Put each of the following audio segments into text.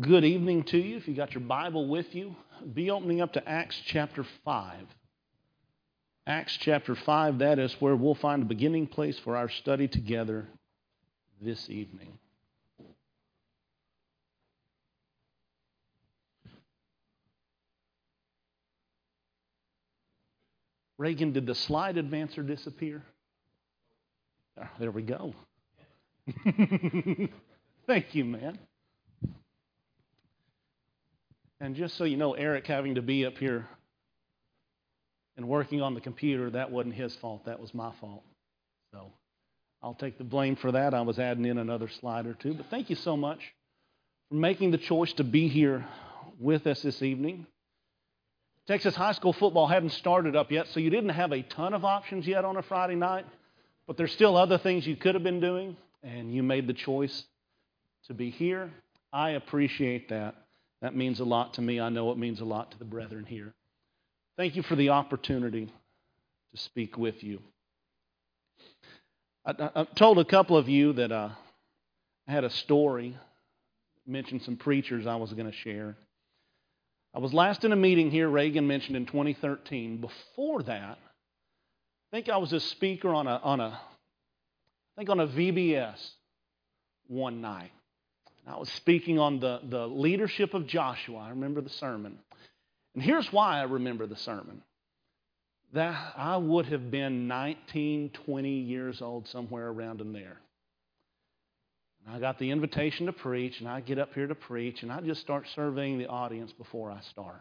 good evening to you. If you got your Bible with you, be opening up to Acts chapter 5. Acts chapter 5, that is where we'll find a beginning place for our study together this evening. Reagan, did the slide advancer disappear? Ah, there we go. Thank you, man. And just so you know, Eric having to be up here and working on the computer, that wasn't his fault. That was my fault. So I'll take the blame for that. I was adding in another slide or two. But thank you so much for making the choice to be here with us this evening. Texas high school football hadn't started up yet, so you didn't have a ton of options yet on a Friday night, but there's still other things you could have been doing, and you made the choice to be here. I appreciate that. That means a lot to me. I know it means a lot to the brethren here. Thank you for the opportunity to speak with you. I, told a couple of you that uh, I had a story, mentioned some preachers I was going to share. I was last in a meeting here, Reagan mentioned in 2013. Before that, I think I was a speaker on a, on a I think on a VBS one night. I was speaking on the, the leadership of Joshua. I remember the sermon. And here's why I remember the sermon. That I would have been 19, 20 years old, somewhere around in there. And I got the invitation to preach, and I get up here to preach, and I just start surveying the audience before I start.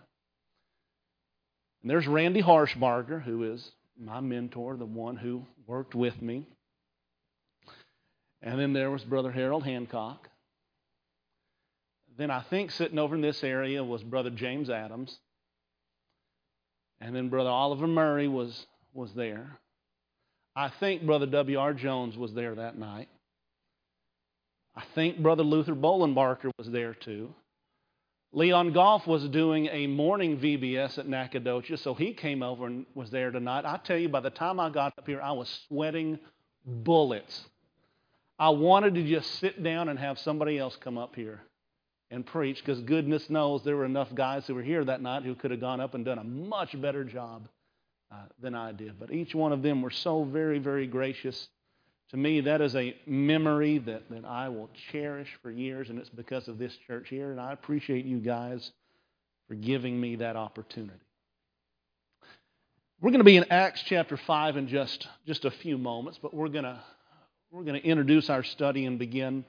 And there's Randy Harshbarger, who is my mentor, the one who worked with me. And then there was Brother Harold Hancock. Then I think sitting over in this area was Brother James Adams. And then Brother Oliver Murray was, was there. I think Brother W.R. Jones was there that night. I think Brother Luther Bolenbarker was there too. Leon Goff was doing a morning VBS at Nacogdoches, so he came over and was there tonight. I tell you, by the time I got up here, I was sweating bullets. I wanted to just sit down and have somebody else come up here and preach because goodness knows there were enough guys who were here that night who could have gone up and done a much better job uh, than I did. But each one of them were so very, very gracious. To me, that is a memory that, that I will cherish for years, and it's because of this church here. And I appreciate you guys for giving me that opportunity. We're going to be in Acts chapter 5 in just, just a few moments, but we're going to, we're going to introduce our study and begin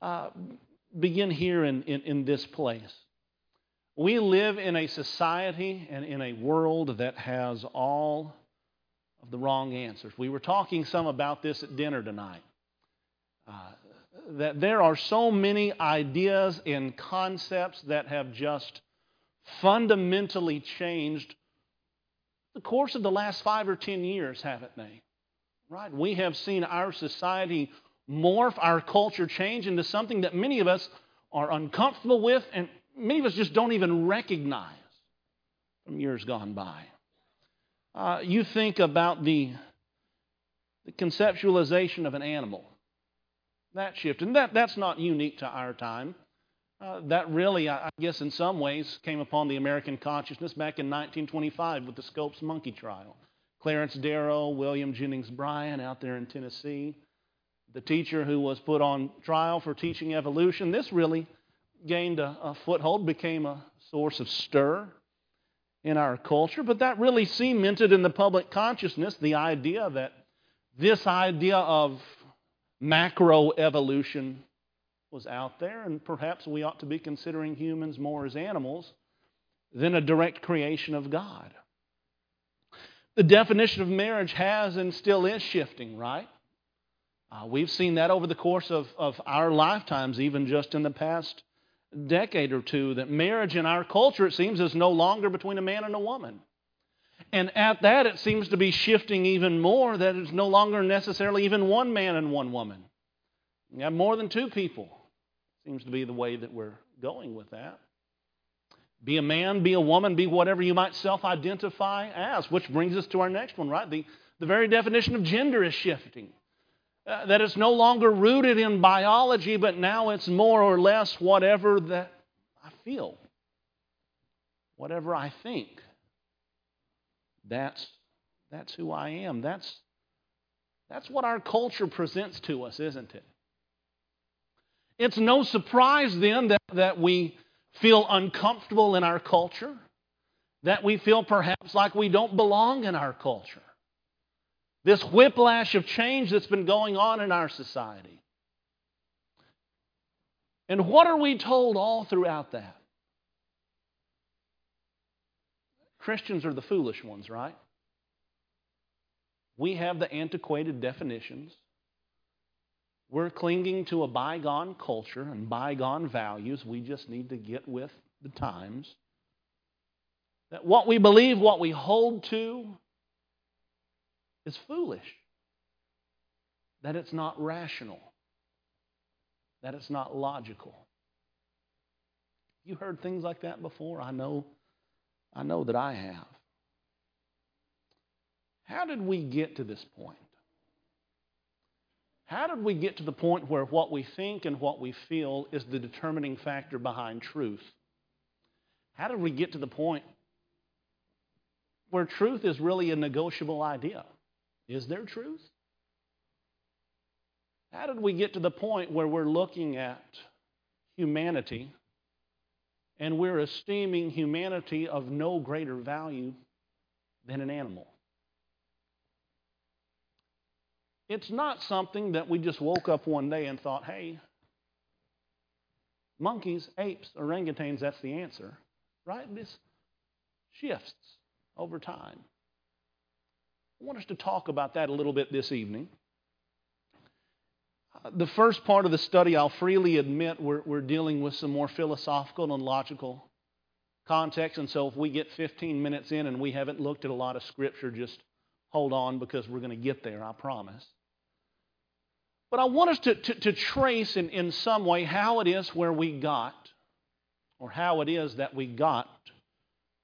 uh, begin here in, in, in this place. We live in a society and in a world that has all of the wrong answers. We were talking some about this at dinner tonight. Uh, that there are so many ideas and concepts that have just fundamentally changed the course of the last five or ten years, haven't they? Right? We have seen our society morph our culture change into something that many of us are uncomfortable with and many of us just don't even recognize from years gone by. Uh, you think about the, the conceptualization of an animal. That shift. And that, that's not unique to our time. Uh, that really, I guess, in some ways came upon the American consciousness back in 1925 with the Scopes monkey trial. Clarence Darrow, William Jennings Bryan out there in Tennessee the teacher who was put on trial for teaching evolution. This really gained a, a foothold, became a source of stir in our culture, but that really cemented in the public consciousness the idea that this idea of macroevolution was out there, and perhaps we ought to be considering humans more as animals than a direct creation of God. The definition of marriage has and still is shifting, right? Uh, we've seen that over the course of, of our lifetimes, even just in the past decade or two, that marriage in our culture, it seems, is no longer between a man and a woman. And at that, it seems to be shifting even more that it's no longer necessarily even one man and one woman. You have more than two people. Seems to be the way that we're going with that. Be a man, be a woman, be whatever you might self identify as, which brings us to our next one, right? The, the very definition of gender is shifting. Uh, that it's no longer rooted in biology, but now it's more or less whatever that I feel, whatever I think. That's, that's who I am. That's, that's what our culture presents to us, isn't it? It's no surprise then that, that we feel uncomfortable in our culture, that we feel perhaps like we don't belong in our culture. This whiplash of change that's been going on in our society. And what are we told all throughout that? Christians are the foolish ones, right? We have the antiquated definitions. We're clinging to a bygone culture and bygone values. We just need to get with the times. That what we believe, what we hold to, is foolish. That it's not rational. That it's not logical. You heard things like that before? I know, I know that I have. How did we get to this point? How did we get to the point where what we think and what we feel is the determining factor behind truth? How did we get to the point where truth is really a negotiable idea? Is there truth? How did we get to the point where we're looking at humanity and we're esteeming humanity of no greater value than an animal? It's not something that we just woke up one day and thought, hey, monkeys, apes, orangutans, that's the answer. Right? This shifts over time. I want us to talk about that a little bit this evening. Uh, the first part of the study, I'll freely admit, we're, we're dealing with some more philosophical and logical context. And so if we get 15 minutes in and we haven't looked at a lot of Scripture, just hold on because we're going to get there, I promise. But I want us to, to, to trace in, in some way how it is where we got, or how it is that we got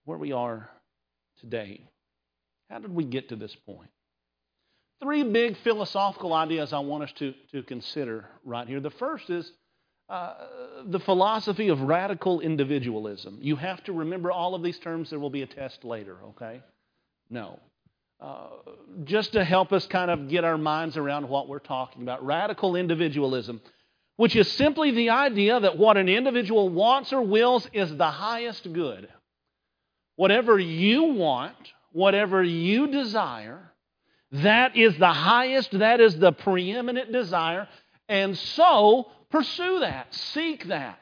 where we are today. How did we get to this point? Three big philosophical ideas I want us to, to consider right here. The first is uh, the philosophy of radical individualism. You have to remember all of these terms. There will be a test later, okay? No. Uh, just to help us kind of get our minds around what we're talking about. Radical individualism, which is simply the idea that what an individual wants or wills is the highest good. Whatever you want, whatever you desire, that is the highest, that is the preeminent desire, and so pursue that, seek that.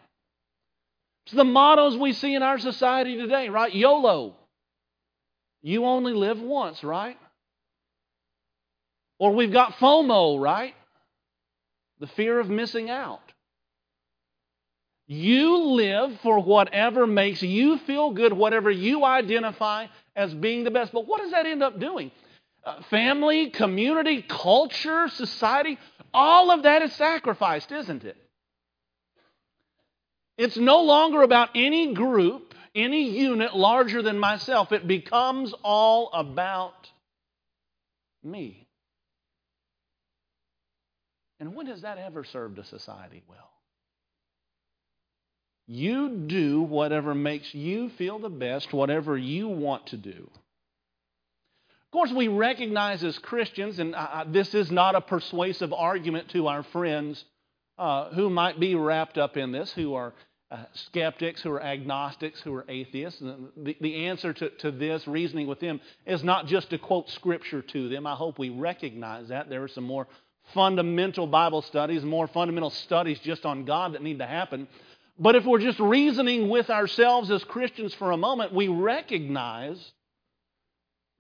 It's the mottos we see in our society today, right? YOLO. You only live once, right? Or we've got FOMO, right? The fear of missing out. You live for whatever makes you feel good, whatever you identify as being the best. But what does that end up doing? Uh, family, community, culture, society, all of that is sacrificed, isn't it? It's no longer about any group any unit larger than myself. It becomes all about me. And when has that ever served a society well? You do whatever makes you feel the best, whatever you want to do. Of course, we recognize as Christians, and uh, this is not a persuasive argument to our friends uh, who might be wrapped up in this, who are uh, skeptics, who are agnostics, who are atheists. The, the answer to, to this, reasoning with them, is not just to quote Scripture to them. I hope we recognize that. There are some more fundamental Bible studies, more fundamental studies just on God that need to happen. But if we're just reasoning with ourselves as Christians for a moment, we recognize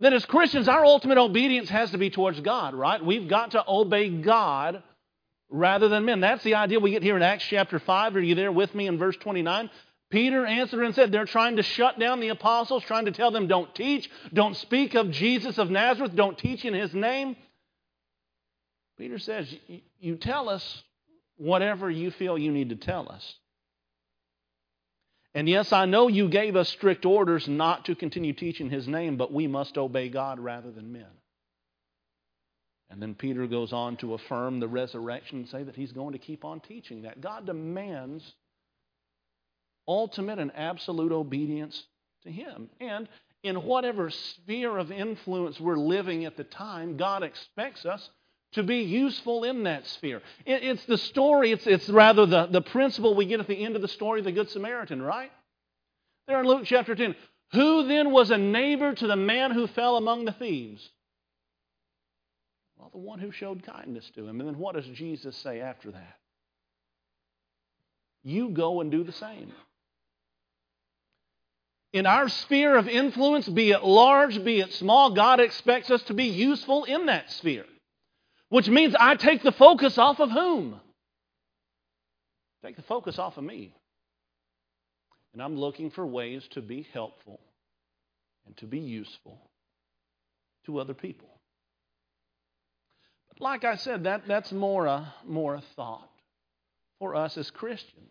that as Christians, our ultimate obedience has to be towards God, right? We've got to obey God rather than men. That's the idea we get here in Acts chapter 5. Are you there with me in verse 29? Peter answered and said, They're trying to shut down the apostles, trying to tell them, Don't teach, don't speak of Jesus of Nazareth, don't teach in his name. Peter says, You tell us whatever you feel you need to tell us. And yes, I know you gave us strict orders not to continue teaching his name, but we must obey God rather than men. And then Peter goes on to affirm the resurrection and say that he's going to keep on teaching that. God demands ultimate and absolute obedience to Him. And in whatever sphere of influence we're living at the time, God expects us to be useful in that sphere. It's the story, it's, it's rather the, the principle we get at the end of the story of the Good Samaritan, right? There in Luke chapter 10. Who then was a neighbor to the man who fell among the thieves? Well, the one who showed kindness to him. And then what does Jesus say after that? You go and do the same. In our sphere of influence, be it large, be it small, God expects us to be useful in that sphere. Which means I take the focus off of whom? Take the focus off of me. And I'm looking for ways to be helpful and to be useful to other people. But like I said, that, that's more a, more a thought for us as Christians.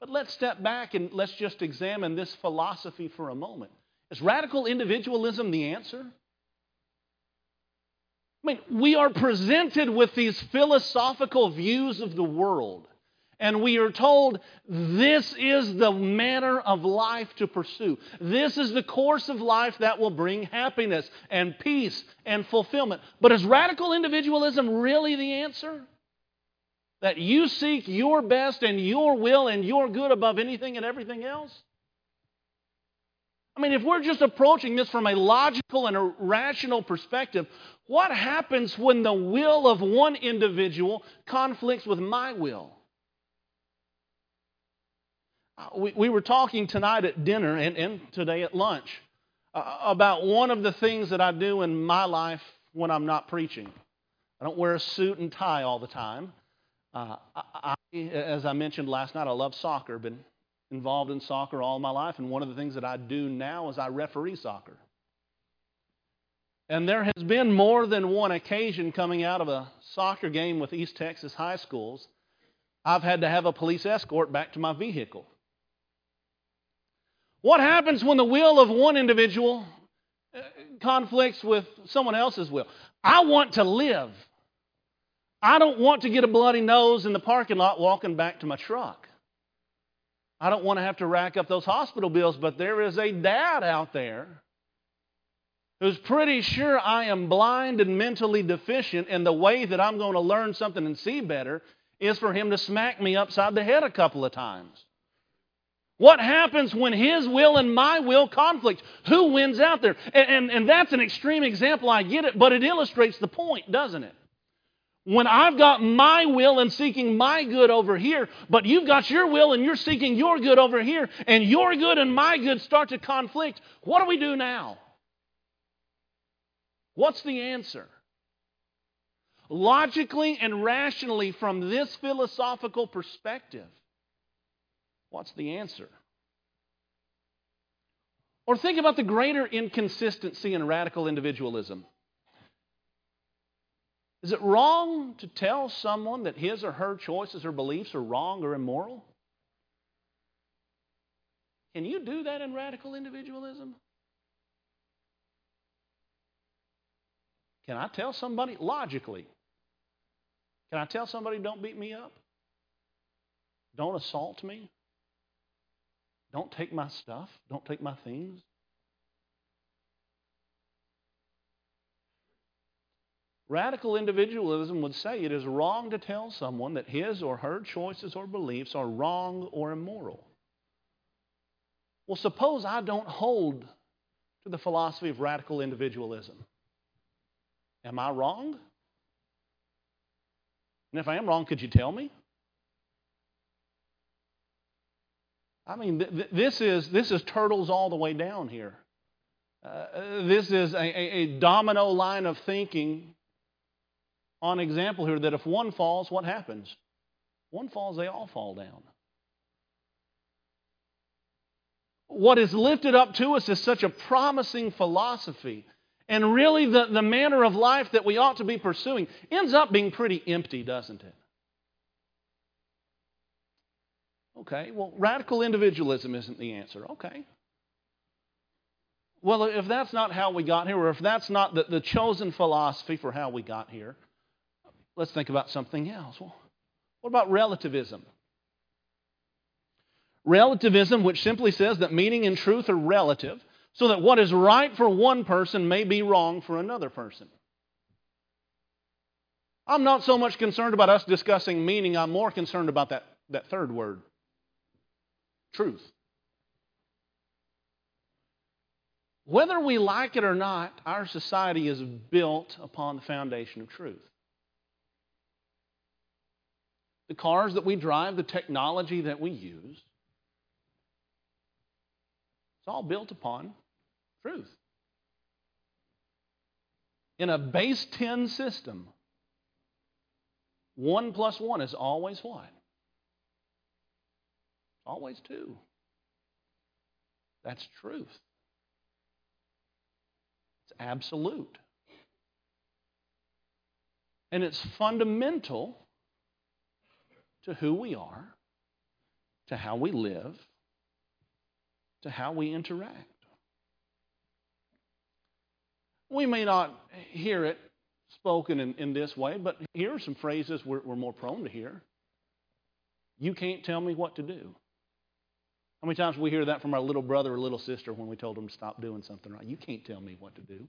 But let's step back and let's just examine this philosophy for a moment. Is radical individualism the answer? I mean, we are presented with these philosophical views of the world, and we are told this is the manner of life to pursue. This is the course of life that will bring happiness and peace and fulfillment. But is radical individualism really the answer? That you seek your best and your will and your good above anything and everything else? I mean, if we're just approaching this from a logical and a rational perspective, what happens when the will of one individual conflicts with my will? Uh, we, we were talking tonight at dinner and, and today at lunch uh, about one of the things that I do in my life when I'm not preaching. I don't wear a suit and tie all the time. Uh, I, as I mentioned last night, I love soccer. Been involved in soccer all my life, and one of the things that I do now is I referee soccer. And there has been more than one occasion coming out of a soccer game with East Texas high schools. I've had to have a police escort back to my vehicle. What happens when the will of one individual uh, conflicts with someone else's will? I want to live. I don't want to get a bloody nose in the parking lot walking back to my truck. I don't want to have to rack up those hospital bills, but there is a dad out there who's pretty sure I am blind and mentally deficient, and the way that I'm going to learn something and see better is for him to smack me upside the head a couple of times. What happens when his will and my will conflict? Who wins out there? And, and, and that's an extreme example, I get it, but it illustrates the point, doesn't it? When I've got my will and seeking my good over here, but you've got your will and you're seeking your good over here, and your good and my good start to conflict, what do we do now? What's the answer? Logically and rationally, from this philosophical perspective, what's the answer? Or think about the greater inconsistency in radical individualism. Is it wrong to tell someone that his or her choices or beliefs are wrong or immoral? Can you do that in radical individualism? Can I tell somebody logically? Can I tell somebody don't beat me up? Don't assault me? Don't take my stuff? Don't take my things? Radical individualism would say it is wrong to tell someone that his or her choices or beliefs are wrong or immoral. Well, suppose I don't hold to the philosophy of radical individualism. Am I wrong? And if I am wrong, could you tell me? I mean, th- th- this, is, this is turtles all the way down here. Uh, this is a, a, a domino line of thinking on example here that if one falls, what happens? One falls, they all fall down. What is lifted up to us is such a promising philosophy. And really, the, the manner of life that we ought to be pursuing ends up being pretty empty, doesn't it? Okay, well, radical individualism isn't the answer. Okay. Well, if that's not how we got here, or if that's not the, the chosen philosophy for how we got here, let's think about something else. Well, what about relativism? Relativism, which simply says that meaning and truth are relative, so that what is right for one person may be wrong for another person. I'm not so much concerned about us discussing meaning, I'm more concerned about that, that third word truth. Whether we like it or not, our society is built upon the foundation of truth. The cars that we drive, the technology that we use, it's all built upon truth. In a base 10 system, 1 plus 1 is always what? Always 2. That's truth It's absolute. And it's fundamental to who we are, to how we live, to how we interact. We may not hear it spoken in, in this way, but here are some phrases we're, we're more prone to hear. You can't tell me what to do. How many times we hear that from our little brother or little sister when we told them to stop doing something right? You can't tell me what to do.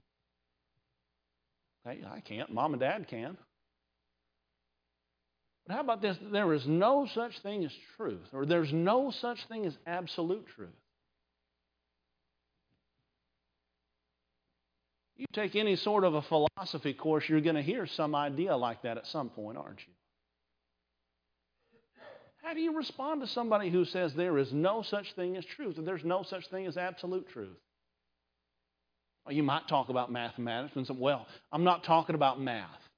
Hey, I can't. Mom and dad can. But how about this? There is no such thing as truth, or there's no such thing as absolute truth. You take any sort of a philosophy course, you're going to hear some idea like that at some point, aren't you? How do you respond to somebody who says there is no such thing as truth, and there's no such thing as absolute truth? Well, you might talk about mathematics and say, well, I'm not talking about math.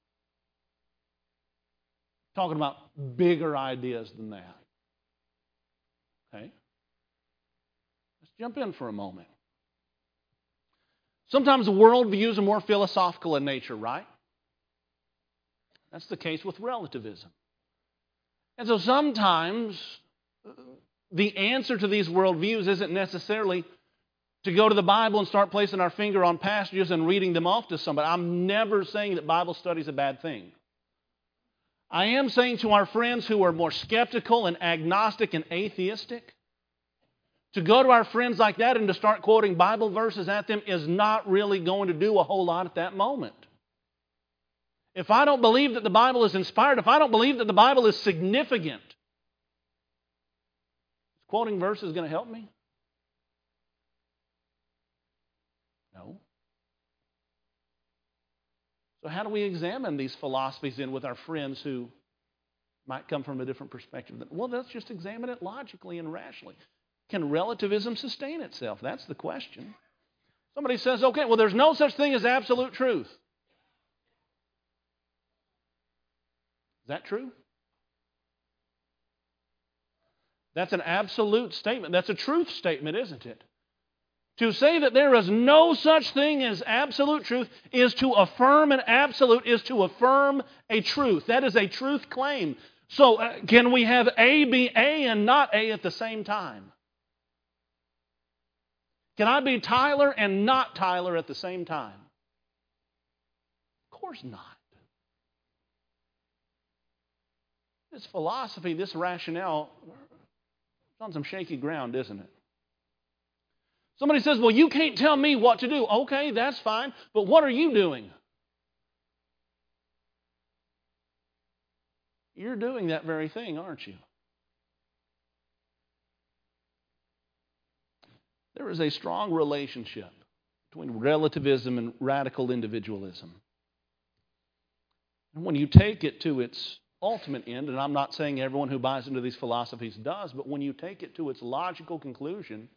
Talking about bigger ideas than that. Okay? Let's jump in for a moment. Sometimes worldviews are more philosophical in nature, right? That's the case with relativism. And so sometimes uh, the answer to these worldviews isn't necessarily to go to the Bible and start placing our finger on passages and reading them off to somebody. I'm never saying that Bible study is a bad thing. I am saying to our friends who are more skeptical and agnostic and atheistic, to go to our friends like that and to start quoting Bible verses at them is not really going to do a whole lot at that moment. If I don't believe that the Bible is inspired, if I don't believe that the Bible is significant, quoting verses going to help me? No. So, how do we examine these philosophies in with our friends who might come from a different perspective? Well, let's just examine it logically and rationally. Can relativism sustain itself? That's the question. Somebody says, okay, well, there's no such thing as absolute truth. Is that true? That's an absolute statement. That's a truth statement, isn't it? To say that there is no such thing as absolute truth is to affirm an absolute, is to affirm a truth. That is a truth claim. So, uh, can we have A be A and not A at the same time? Can I be Tyler and not Tyler at the same time? Of course not. This philosophy, this rationale, it's on some shaky ground, isn't it? Somebody says, Well, you can't tell me what to do. Okay, that's fine, but what are you doing? You're doing that very thing, aren't you? There is a strong relationship between relativism and radical individualism. And when you take it to its ultimate end, and I'm not saying everyone who buys into these philosophies does, but when you take it to its logical conclusion,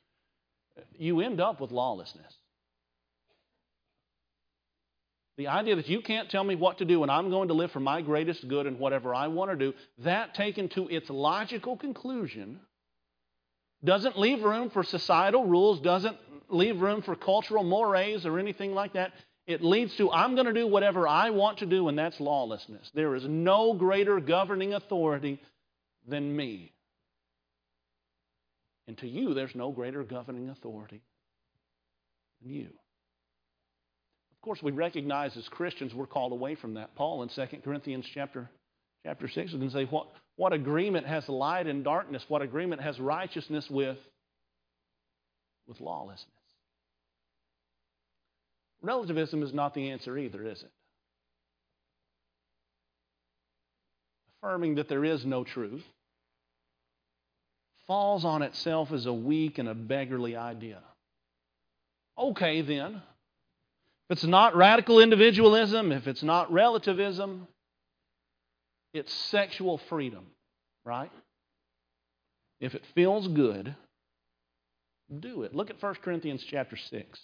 you end up with lawlessness. The idea that you can't tell me what to do and I'm going to live for my greatest good and whatever I want to do, that taken to its logical conclusion doesn't leave room for societal rules, doesn't leave room for cultural mores or anything like that it leads to I'm going to do whatever I want to do, and that's lawlessness. There is no greater governing authority than me. And to you, there's no greater governing authority than you. Of course, we recognize as Christians we're called away from that. Paul in 2 Corinthians chapter, chapter 6 is going to say what, what agreement has light and darkness? What agreement has righteousness with, with lawlessness? Relativism is not the answer either, is it? Affirming that there is no truth falls on itself as a weak and a beggarly idea. Okay, then. If it's not radical individualism, if it's not relativism, it's sexual freedom, right? If it feels good, do it. Look at 1 Corinthians chapter 6.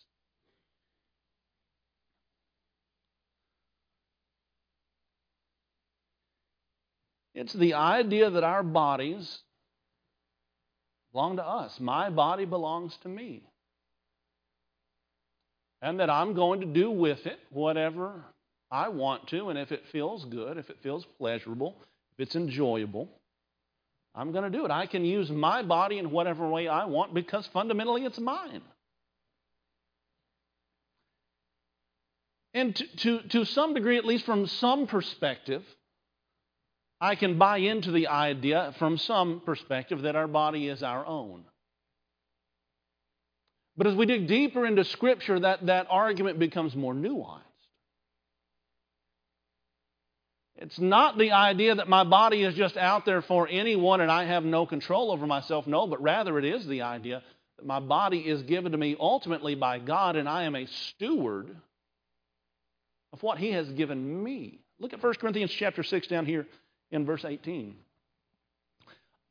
It's the idea that our bodies belong to us. My body belongs to me. And that I'm going to do with it whatever I want to, and if it feels good, if it feels pleasurable, if it's enjoyable, I'm going to do it. I can use my body in whatever way I want because fundamentally it's mine. And to, to, to some degree, at least from some perspective, I can buy into the idea from some perspective that our body is our own. But as we dig deeper into Scripture, that, that argument becomes more nuanced. It's not the idea that my body is just out there for anyone and I have no control over myself. No, but rather it is the idea that my body is given to me ultimately by God and I am a steward of what He has given me. Look at 1 Corinthians chapter 6 down here in verse 18.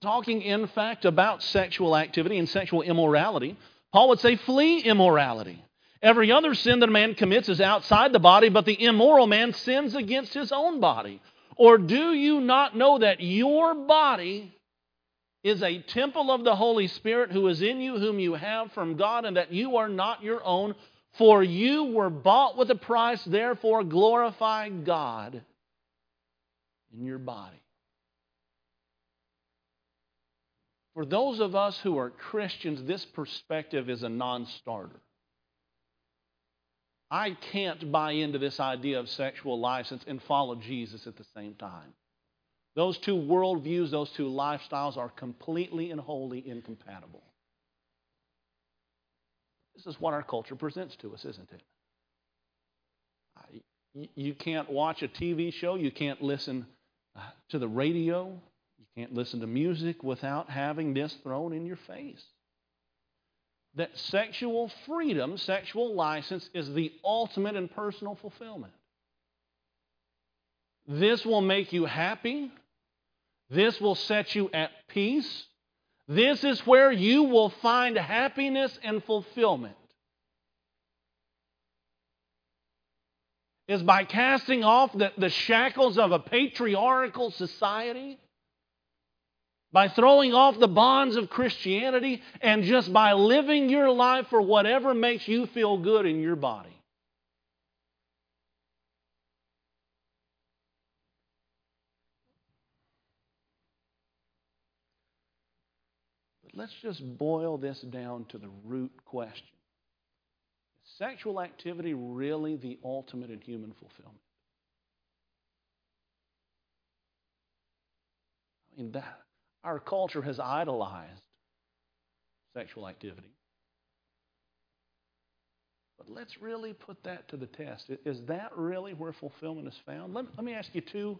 Talking, in fact, about sexual activity and sexual immorality, Paul would say, flee immorality. Every other sin that a man commits is outside the body, but the immoral man sins against his own body. Or do you not know that your body is a temple of the Holy Spirit who is in you, whom you have from God, and that you are not your own? For you were bought with a price, therefore glorify God in your body. For those of us who are Christians, this perspective is a non starter. I can't buy into this idea of sexual license and follow Jesus at the same time. Those two worldviews, those two lifestyles are completely and wholly incompatible. This is what our culture presents to us, isn't it? You can't watch a TV show, you can't listen to the radio. You can't listen to music without having this thrown in your face. That sexual freedom, sexual license, is the ultimate in personal fulfillment. This will make you happy. This will set you at peace. This is where you will find happiness and fulfillment. Is by casting off the, the shackles of a patriarchal society, by throwing off the bonds of Christianity, and just by living your life for whatever makes you feel good in your body. Let's just boil this down to the root question sexual activity really the ultimate in human fulfillment? I mean, that, our culture has idolized sexual activity. But let's really put that to the test. Is that really where fulfillment is found? Let, let me ask you two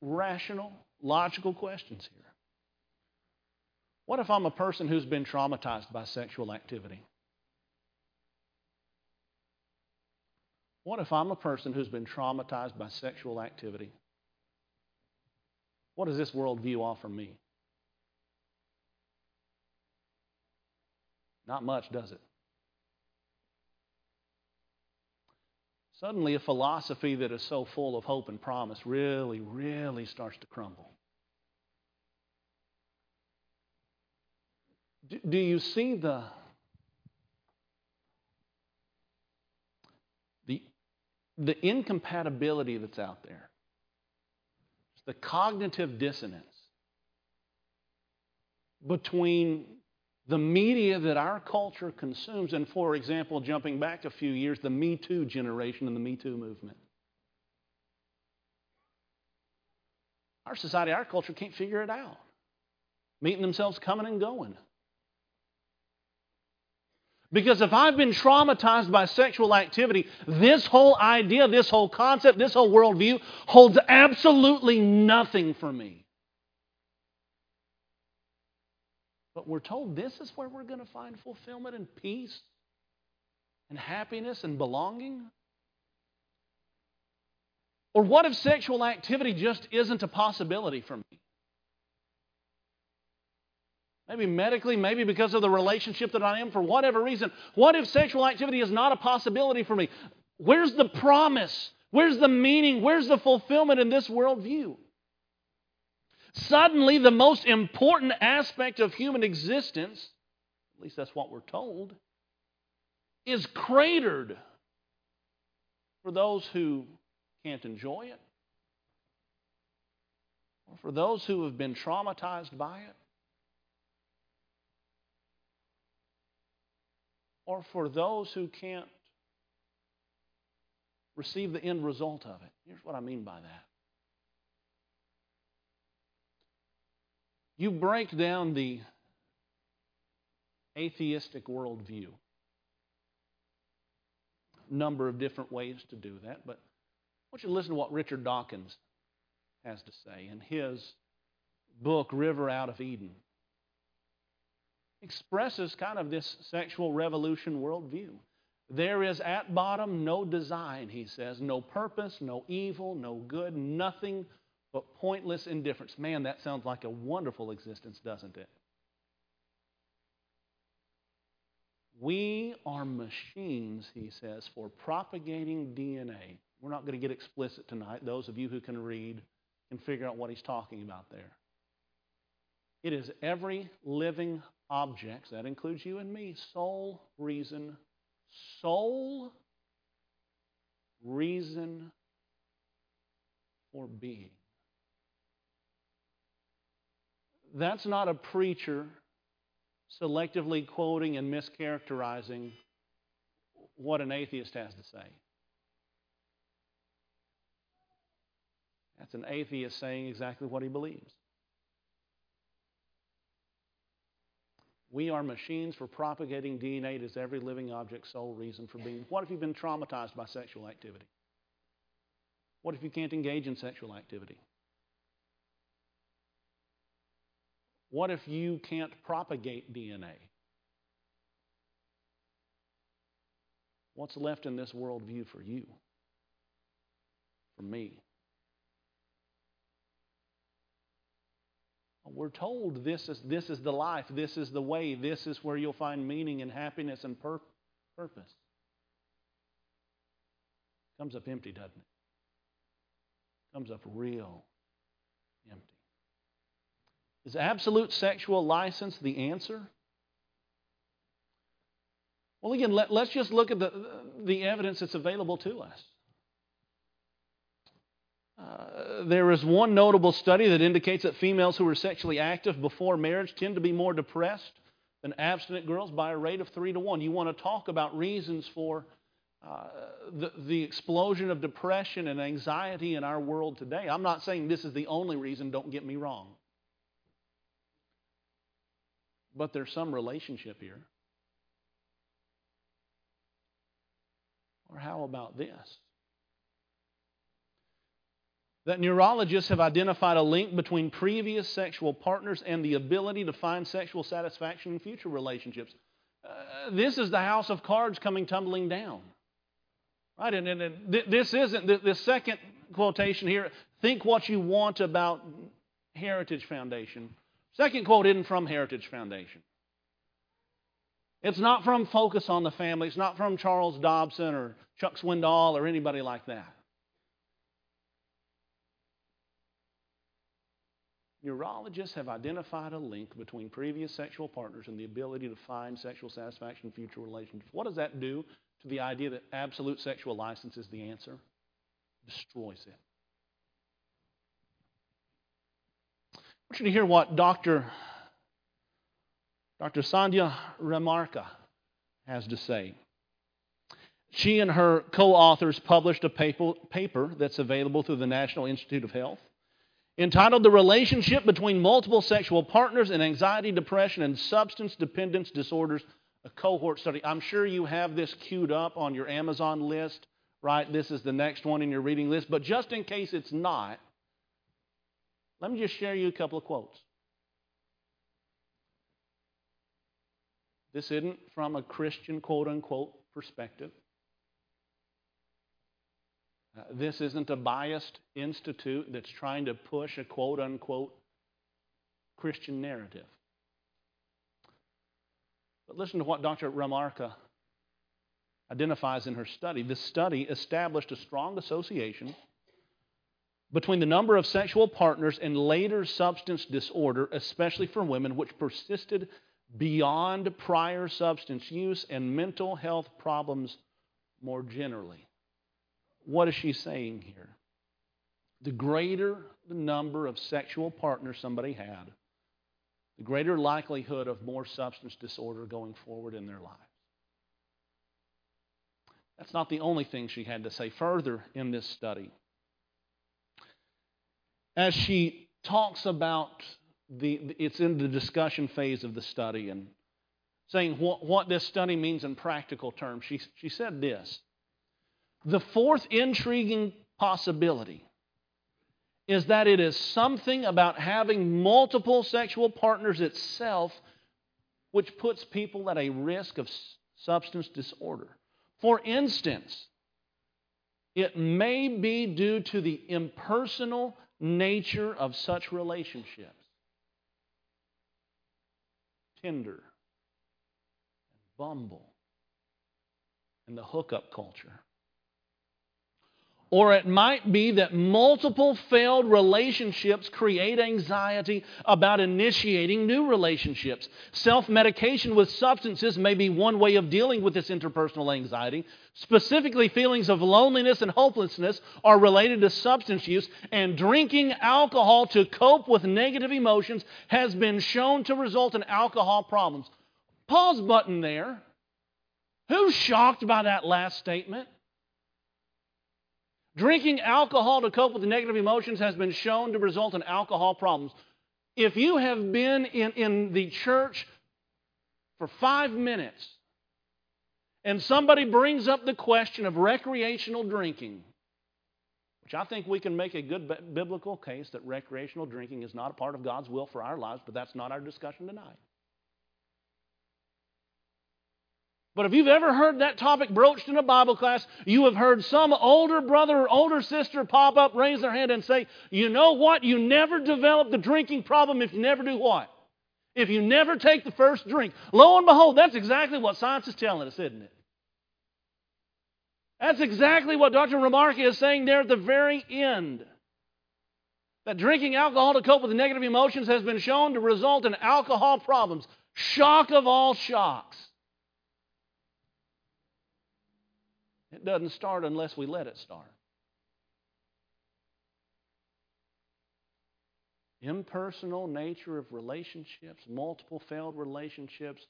rational, logical questions here. What if I'm a person who's been traumatized by sexual activity? What if I'm a person who's been traumatized by sexual activity? What does this worldview offer me? Not much, does it? Suddenly, a philosophy that is so full of hope and promise really, really starts to crumble. Do you see the the incompatibility that's out there, the cognitive dissonance between the media that our culture consumes, and for example, jumping back a few years, the Me Too generation and the Me Too movement. Our society, our culture can't figure it out. Meeting themselves coming and going. Because if I've been traumatized by sexual activity, this whole idea, this whole concept, this whole worldview holds absolutely nothing for me. But we're told this is where we're going to find fulfillment and peace and happiness and belonging. Or what if sexual activity just isn't a possibility for me? Maybe medically, maybe because of the relationship that I am, for whatever reason. What if sexual activity is not a possibility for me? Where's the promise? Where's the meaning? Where's the fulfillment in this worldview? Suddenly, the most important aspect of human existence, at least that's what we're told, is cratered for those who can't enjoy it, or for those who have been traumatized by it. Or for those who can't receive the end result of it. Here's what I mean by that. You break down the atheistic worldview. Number of different ways to do that, but I want you to listen to what Richard Dawkins has to say in his book, River Out of Eden expresses kind of this sexual revolution worldview. There is at bottom no design, he says, no purpose, no evil, no good, nothing but pointless indifference. Man, that sounds like a wonderful existence, doesn't it? We are machines, he says, for propagating DNA. We're not going to get explicit tonight. Those of you who can read can figure out what he's talking about there. It is every living objects, that includes you and me, sole reason, sole reason for being. That's not a preacher selectively quoting and mischaracterizing what an atheist has to say. That's an atheist saying exactly what he believes. We are machines for propagating DNA. It is every living object's sole reason for being. What if you've been traumatized by sexual activity? What if you can't engage in sexual activity? What if you can't propagate DNA? What's left in this worldview for you? For me? We're told this is, this is the life, this is the way, this is where you'll find meaning and happiness and pur- purpose. Comes up empty, doesn't it? Comes up real empty. Is absolute sexual license the answer? Well, again, let, us just look at the, the evidence that's available to us. Uh, there is one notable study that indicates that females who are sexually active before marriage tend to be more depressed than abstinent girls by a rate of three to one. You want to talk about reasons for uh, the, the explosion of depression and anxiety in our world today. I'm not saying this is the only reason, don't get me wrong. But there's some relationship here. Or how about this? That neurologists have identified a link between previous sexual partners and the ability to find sexual satisfaction in future relationships. Uh, this is the house of cards coming tumbling down. Right? And, and, and this isn't the, the second quotation here. Think what you want about Heritage Foundation. Second quote isn't from Heritage Foundation. It's not from Focus on the Family. It's not from Charles Dobson or Chuck Swindoll or anybody like that. Neurologists have identified a link between previous sexual partners and the ability to find sexual satisfaction in future relationships. What does that do to the idea that absolute sexual license is the answer? Destroys it. I want you to hear what Dr. Dr. Sandhya Ramakrishna has to say. She and her co authors published a paper, paper that's available through the National Institute of Health. Entitled The Relationship Between Multiple Sexual Partners and Anxiety, Depression, and Substance Dependence Disorders, a cohort study. I'm sure you have this queued up on your Amazon list, right? This is the next one in your reading list. But just in case it's not, let me just share you a couple of quotes. This isn't from a Christian quote unquote perspective. Uh, this isn't a biased institute that's trying to push a quote unquote Christian narrative. But listen to what Dr. Ramrakha identifies in her study. This study established a strong association between the number of sexual partners and later substance disorder, especially for women, which persisted beyond prior substance use and mental health problems more generally. What is she saying here? The greater the number of sexual partners somebody had, the greater likelihood of more substance disorder going forward in their lives. That's not the only thing she had to say further in this study. As she talks about the, it's in the discussion phase of the study and saying what, what this study means in practical terms, she, she said this The fourth intriguing possibility is that it is something about having multiple sexual partners itself which puts people at a risk of substance disorder. For instance, it may be due to the impersonal nature of such relationships. Tinder, Bumble, and the hookup culture. Or it might be that multiple failed relationships create anxiety about initiating new relationships. Self medication with substances may be one way of dealing with this interpersonal anxiety. Specifically, feelings of loneliness and hopelessness are related to substance use, and drinking alcohol to cope with negative emotions has been shown to result in alcohol problems. Pause button there. Who's shocked by that last statement? Drinking alcohol to cope with negative emotions has been shown to result in alcohol problems. If you have been in, in the church for five minutes and somebody brings up the question of recreational drinking, which I think we can make a good biblical case that recreational drinking is not a part of God's will for our lives, but that's not our discussion tonight. But if you've ever heard that topic broached in a Bible class, you have heard some older brother or older sister pop up, raise their hand, and say, You know what? You never develop the drinking problem if you never do what? If you never take the first drink. Lo and behold, that's exactly what science is telling us, isn't it? That's exactly what Dr. Ramrakha is saying there at the very end. That drinking alcohol to cope with negative emotions has been shown to result in alcohol problems. Shock of all shocks. It doesn't start unless we let it start. Impersonal nature of relationships, multiple failed relationships,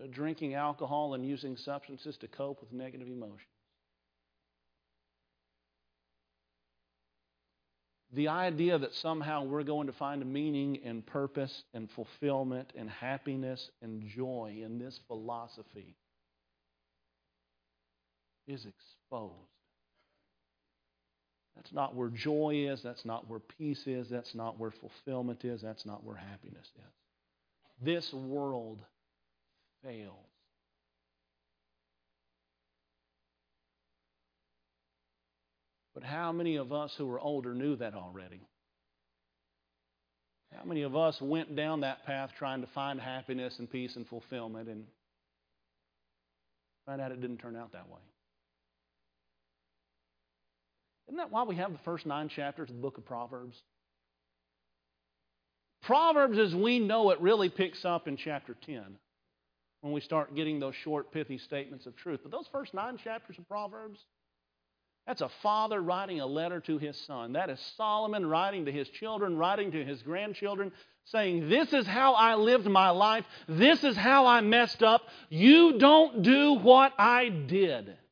uh, drinking alcohol and using substances to cope with negative emotions. The idea that somehow we're going to find a meaning and purpose and fulfillment and happiness and joy in this philosophy is exposed. That's not where joy is. That's not where peace is. That's not where fulfillment is. That's not where happiness is. This world fails. But how many of us who are older knew that already? How many of us went down that path trying to find happiness and peace and fulfillment and found out it didn't turn out that way? Isn't that why we have the first nine chapters of the book of Proverbs? Proverbs, as we know it, really picks up in chapter 10 when we start getting those short, pithy statements of truth. But those first nine chapters of Proverbs, that's a father writing a letter to his son. That is Solomon writing to his children, writing to his grandchildren, saying, This is how I lived my life. This is how I messed up. You don't do what I did. –。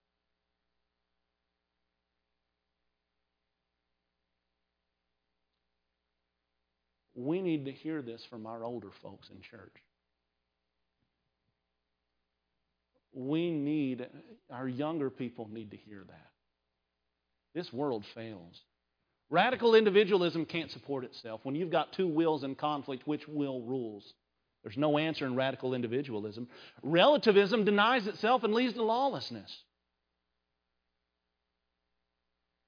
We need to hear this from our older folks in church. We need, our younger people need to hear that. This world fails. Radical individualism can't support itself. When you've got two wills in conflict, which will rules? There's no answer in radical individualism. Relativism denies itself and leads to lawlessness.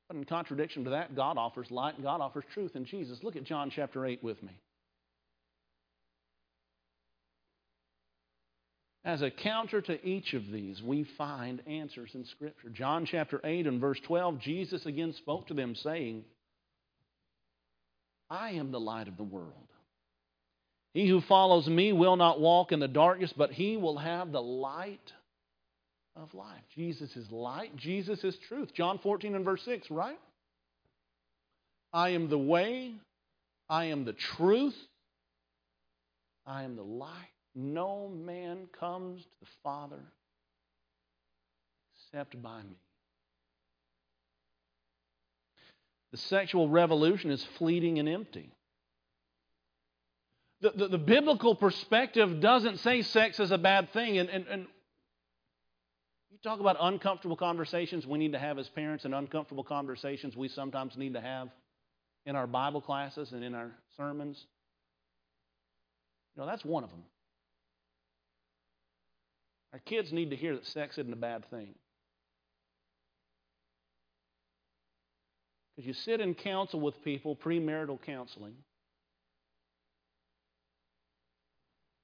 But in contradiction to that, God offers light, God offers truth in Jesus. Look at John chapter 8 with me. As a counter to each of these, we find answers in Scripture. John chapter 8 and verse 12, Jesus again spoke to them, saying, I am the light of the world. He who follows me will not walk in the darkness, but he will have the light of life. Jesus is light, Jesus is truth. John 14 and verse 6, right? I am the way, I am the truth, I am the light. No man comes to the Father except by me. The sexual revolution is fleeting and empty. The, the, the, biblical perspective doesn't say sex is a bad thing. And, and, and you talk about uncomfortable conversations we need to have as parents and uncomfortable conversations we sometimes need to have in our Bible classes and in our sermons. You know, that's one of them. Our kids need to hear that sex isn't a bad thing. Because you sit in counsel with people, premarital counseling,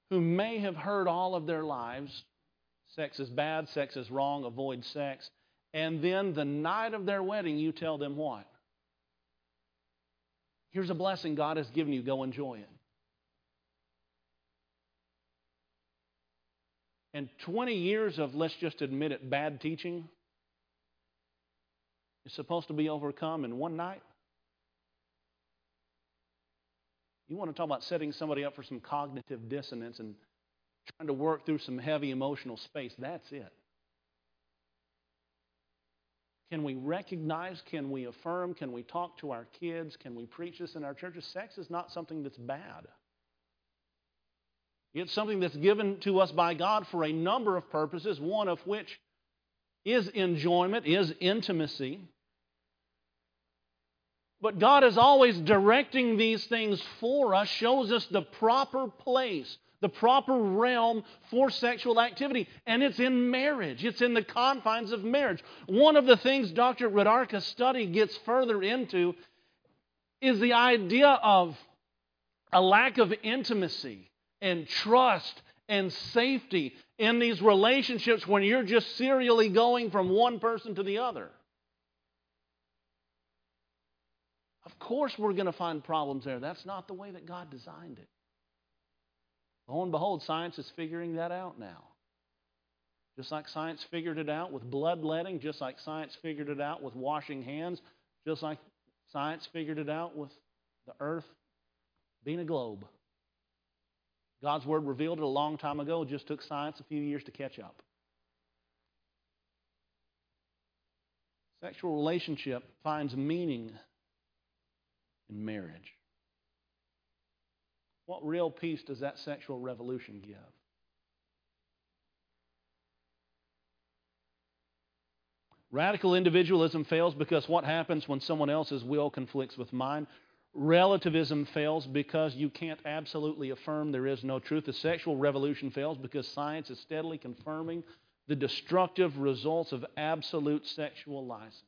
who may have heard all of their lives sex is bad, sex is wrong, avoid sex. And then the night of their wedding, you tell them what? Here's a blessing God has given you, go enjoy it. And 20 years of, let's just admit it, bad teaching is supposed to be overcome in one night. You want to talk about setting somebody up for some cognitive dissonance and trying to work through some heavy emotional space. That's it. Can we recognize? Can we affirm? Can we talk to our kids? Can we preach this in our churches? Sex is not something that's bad. It's something that's given to us by God for a number of purposes, one of which is enjoyment, is intimacy. But God is always directing these things for us, shows us the proper place, the proper realm for sexual activity. And it's in marriage, it's in the confines of marriage. One of the things Dr. Ramrakha's study gets further into is the idea of a lack of intimacy and trust and safety in these relationships when you're just serially going from one person to the other. Of course, we're going to find problems there. That's not the way that God designed it. Lo and behold, science is figuring that out now. Just like science figured it out with bloodletting, just like science figured it out with washing hands, just like science figured it out with the earth being a globe. God's Word revealed it a long time ago. Just took science a few years to catch up. Sexual relationship finds meaning in marriage. What real peace does that sexual revolution give? Radical individualism fails because what happens when someone else's will conflicts with mine? Relativism fails because you can't absolutely affirm there is no truth. The sexual revolution fails because science is steadily confirming the destructive results of absolute sexual license.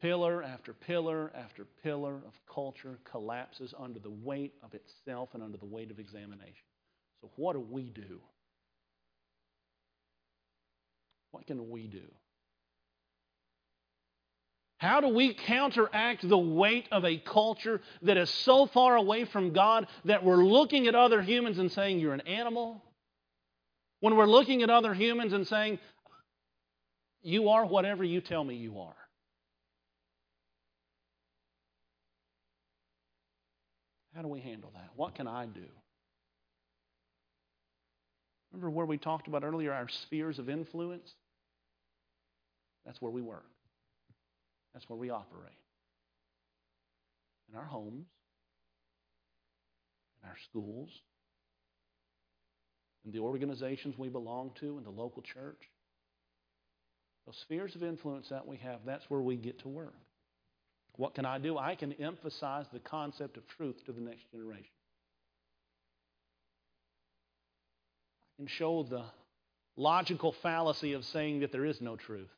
Pillar after pillar after pillar of culture collapses under the weight of itself and under the weight of examination. So, what do we do? What can we do? How do we counteract the weight of a culture that is so far away from God that we're looking at other humans and saying, You're an animal? When we're looking at other humans and saying, You are whatever you tell me you are. How do we handle that? What can I do? Remember where we talked about earlier our spheres of influence? That's where we work. That's where we operate. in our homes, in our schools, in the organizations we belong to, in the local church. Those spheres of influence that we have, that's where we get to work. What can I do? I can emphasize the concept of truth to the next generation. I can show the logical fallacy of saying that there is no truth.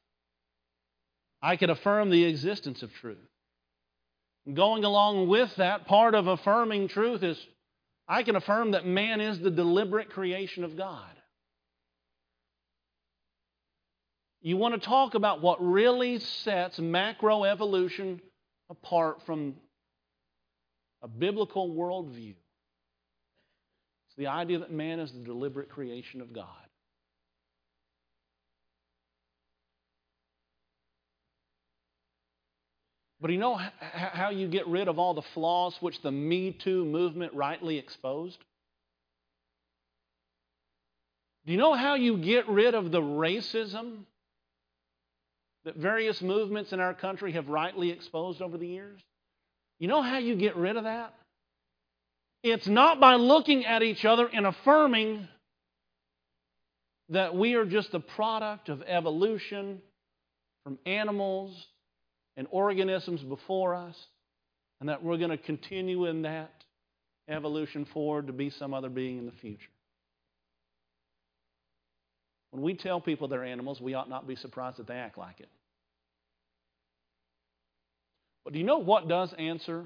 I can affirm the existence of truth. Going along with that, part of affirming truth is I can affirm that man is the deliberate creation of God. You want to talk about what really sets macroevolution apart from a biblical worldview. It's the idea that man is the deliberate creation of God. But you know how you get rid of all the flaws which the Me Too movement rightly exposed? Do you know how you get rid of the racism that various movements in our country have rightly exposed over the years? You know how you get rid of that? It's not by looking at each other and affirming that we are just the product of evolution from animals and organisms before us, and that we're going to continue in that evolution forward to be some other being in the future. When we tell people they're animals, we ought not be surprised that they act like it. But do you know what does answer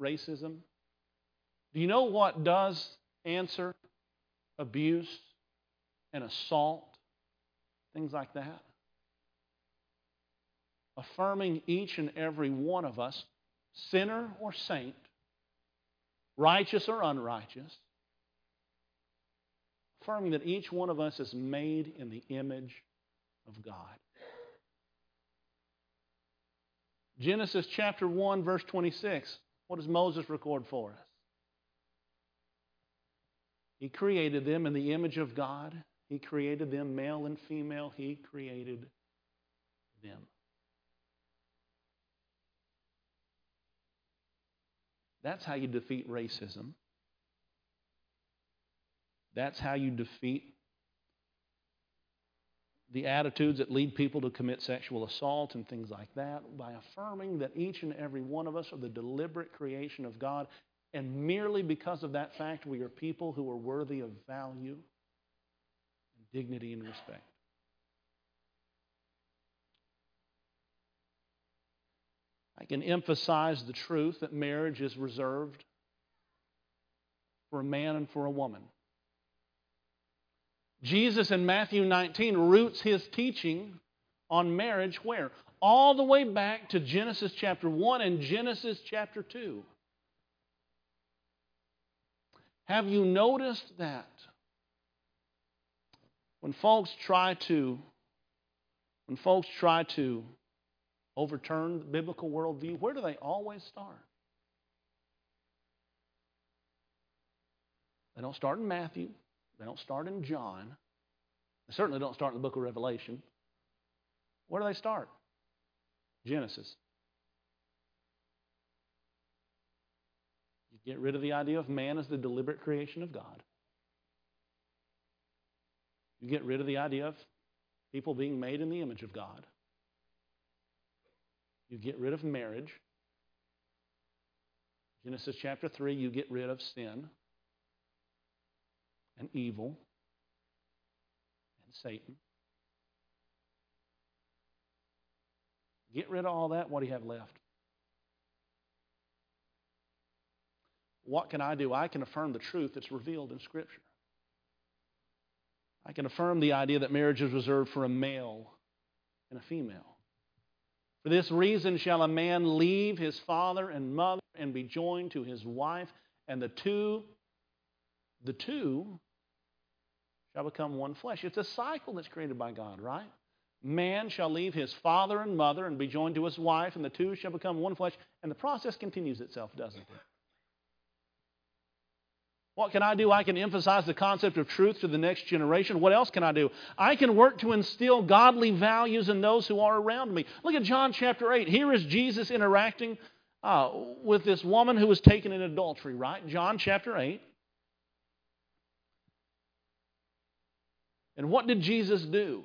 racism? Do you know what does answer abuse and assault? Things like that? affirming each and every one of us, sinner or saint, righteous or unrighteous, affirming that each one of us is made in the image of God. Genesis chapter 1, verse 26. What does Moses record for us? He created them in the image of God. He created them male and female. He created them. That's how you defeat racism. That's how you defeat the attitudes that lead people to commit sexual assault and things like that by affirming that each and every one of us are the deliberate creation of God. And merely because of that fact, we are people who are worthy of value and dignity and respect. I can emphasize the truth that marriage is reserved for a man and for a woman. Jesus in Matthew 19 roots his teaching on marriage where? All the way back to Genesis chapter 1 and Genesis chapter 2. Have you noticed that when folks try to when folks try to overturn the biblical worldview, where do they always start? They don't start in Matthew. They don't start in John. They certainly don't start in the book of Revelation. Where do they start? Genesis. You get rid of the idea of man as the deliberate creation of God. You get rid of the idea of people being made in the image of God. You get rid of marriage. Genesis chapter 3, you get rid of sin and evil and Satan. Get rid of all that. What do you have left? What can I do? I can affirm the truth that's revealed in Scripture. I can affirm the idea that marriage is reserved for a male and a female. For this reason shall a man leave his father and mother and be joined to his wife, and the two, the two shall become one flesh. It's a cycle that's created by God, right? Man shall leave his father and mother and be joined to his wife, and the two shall become one flesh. And the process continues itself, doesn't it? What can I do? I can emphasize the concept of truth to the next generation. What else can I do? I can work to instill godly values in those who are around me. Look at John chapter 8. Here is Jesus interacting uh, with this woman who was taken in adultery, right? John chapter 8. And what did Jesus do?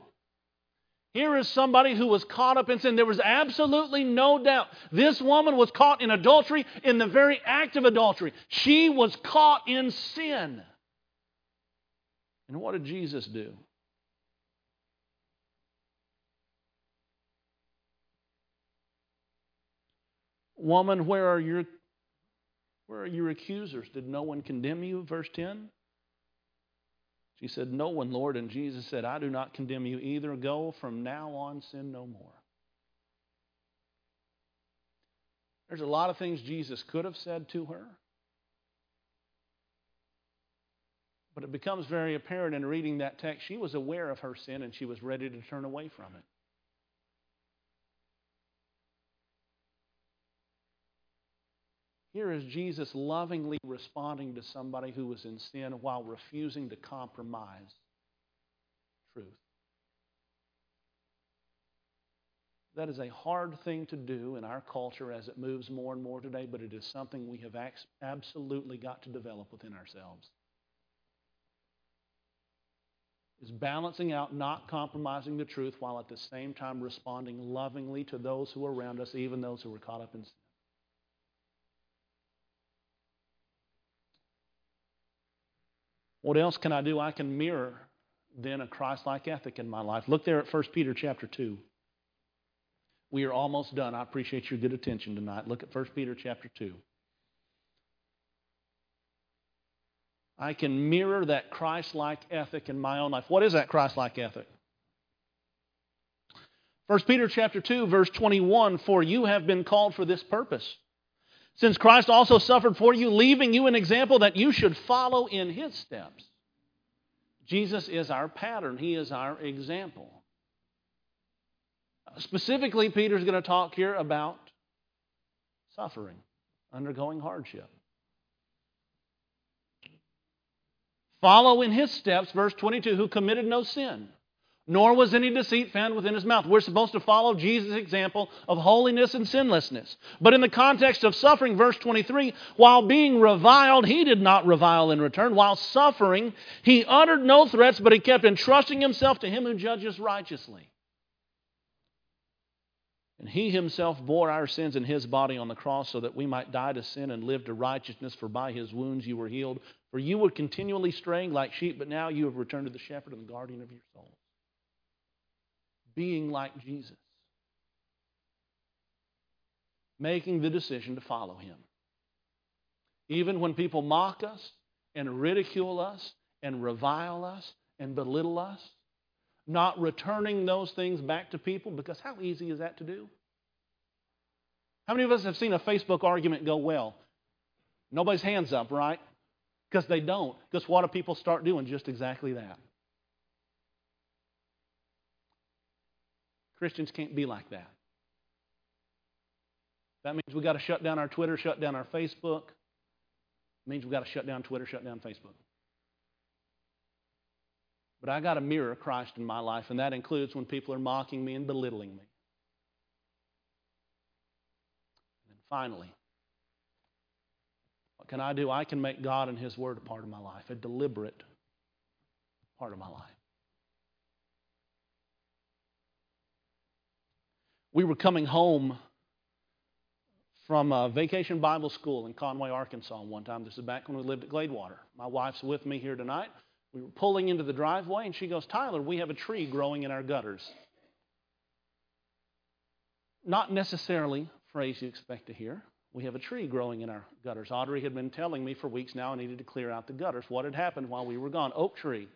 Here is somebody who was caught up in sin. There was absolutely no doubt. This woman was caught in adultery in the very act of adultery. She was caught in sin. And what did Jesus do? Woman, where are your where are your accusers? Did no one condemn you? Verse 10. She said, No one, Lord. And Jesus said, I do not condemn you either. Go from now on, sin no more. There's a lot of things Jesus could have said to her. But it becomes very apparent in reading that text, she was aware of her sin and she was ready to turn away from it. Here is Jesus lovingly responding to somebody who was in sin while refusing to compromise truth. That is a hard thing to do in our culture as it moves more and more today, but it is something we have absolutely got to develop within ourselves. Is balancing out not compromising the truth while at the same time responding lovingly to those who are around us, even those who are caught up in sin. What else can I do? I can mirror then a Christ-like ethic in my life. Look there at 1 Peter chapter 2. We are almost done. I appreciate your good attention tonight. Look at 1 Peter chapter 2. I can mirror that Christ-like ethic in my own life. What is that Christ-like ethic? 1 Peter chapter 2 verse 21 for you have been called for this purpose since Christ also suffered for you, leaving you an example that you should follow in his steps. Jesus is our pattern, he is our example. Uh, specifically, Peter's going to talk here about suffering, undergoing hardship. Follow in his steps, verse 22, who committed no sin nor was any deceit found within his mouth. We're supposed to follow Jesus' example of holiness and sinlessness. But in the context of suffering, verse 23, while being reviled, he did not revile in return. While suffering, he uttered no threats, but he kept entrusting himself to him who judges righteously. And he himself bore our sins in his body on the cross so that we might die to sin and live to righteousness, for by his wounds you were healed. For you were continually straying like sheep, but now you have returned to the shepherd and the guardian of your souls being like Jesus, making the decision to follow him. Even when people mock us and ridicule us and revile us and belittle us, not returning those things back to people because how easy is that to do? How many of us have seen a Facebook argument go well? Nobody's hands up, right? Because they don't. Because what do people start doing? Just exactly that. Christians can't be like that. That means we've got to shut down our Twitter, shut down our Facebook. It means we've got to shut down Twitter, shut down Facebook. But I got to mirror Christ in my life, and that includes when people are mocking me and belittling me. And finally, what can I do? I can make God and His Word a part of my life, a deliberate part of my life. We were coming home from a vacation Bible school in Conway, Arkansas one time. This is back when we lived at Gladewater. My wife's with me here tonight. We were pulling into the driveway, and she goes, Tyler, we have a tree growing in our gutters. Not necessarily phrase you expect to hear. We have a tree growing in our gutters. Audrey had been telling me for weeks now I needed to clear out the gutters. What had happened while we were gone? Oak tree.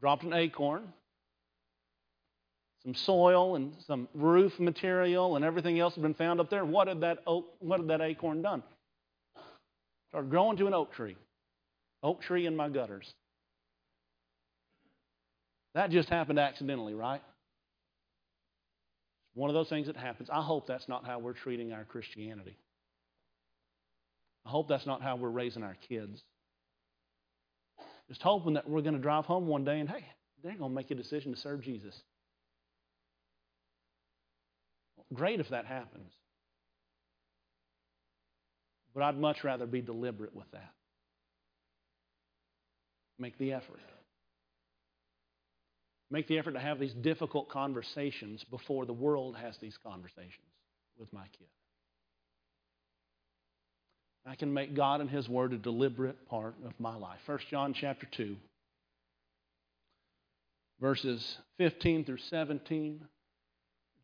Dropped an acorn, some soil and some roof material and everything else had been found up there. What had that oak, what had that acorn done? Started growing to an oak tree. Oak tree in my gutters. That just happened accidentally, right? One of those things that happens. I hope that's not how we're treating our Christianity. I hope that's not how we're raising our kids. Just hoping that we're going to drive home one day and, hey, they're going to make a decision to serve Jesus. Great if that happens. But I'd much rather be deliberate with that. Make the effort. Make the effort to have these difficult conversations before the world has these conversations with my kid. I can make God and His Word a deliberate part of my life. 1 John chapter 2, verses 15 through 17.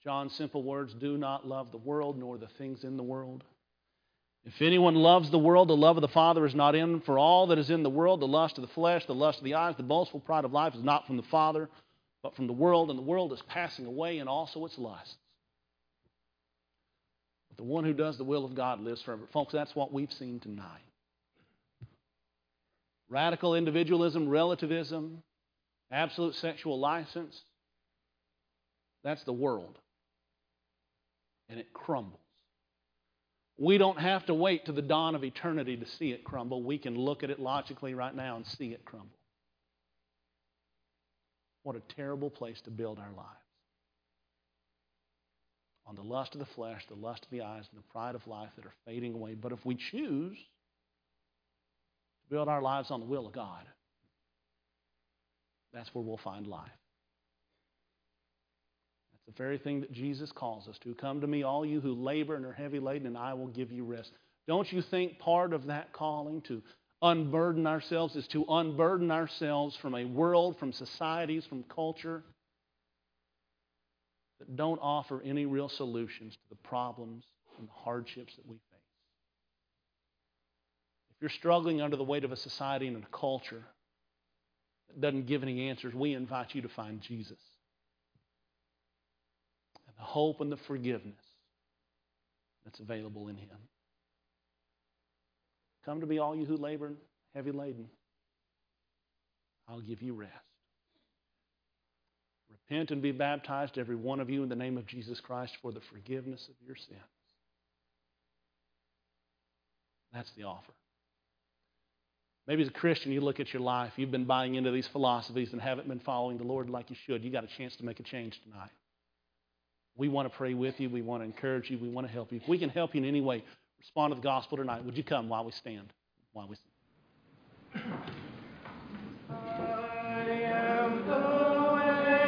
John's simple words do not love the world nor the things in the world. If anyone loves the world, the love of the Father is not in. him. For all that is in the world, the lust of the flesh, the lust of the eyes, the boastful pride of life, is not from the Father, but from the world. And the world is passing away, and also its lusts. But the one who does the will of God lives forever. Folks, that's what we've seen tonight. Radical individualism, relativism, absolute sexual license. That's the world. And it crumbles. We don't have to wait to the dawn of eternity to see it crumble. We can look at it logically right now and see it crumble. What a terrible place to build our lives. On the lust of the flesh, the lust of the eyes, and the pride of life that are fading away. But if we choose to build our lives on the will of God, that's where we'll find life the very thing that Jesus calls us to. Come to me, all you who labor and are heavy laden, and I will give you rest. Don't you think part of that calling to unburden ourselves is to unburden ourselves from a world, from societies, from culture that don't offer any real solutions to the problems and the hardships that we face? If you're struggling under the weight of a society and a culture that doesn't give any answers, we invite you to find Jesus the hope and the forgiveness that's available in Him. Come to me, all you who labor and heavy laden. I'll give you rest. Repent and be baptized, every one of you, in the name of Jesus Christ for the forgiveness of your sins. That's the offer. Maybe as a Christian, you look at your life, you've been buying into these philosophies and haven't been following the Lord like you should. You got a chance to make a change tonight. We want to pray with you. We want to encourage you. We want to help you. If we can help you in any way, respond to the gospel tonight. Would you come while we stand? While we stand.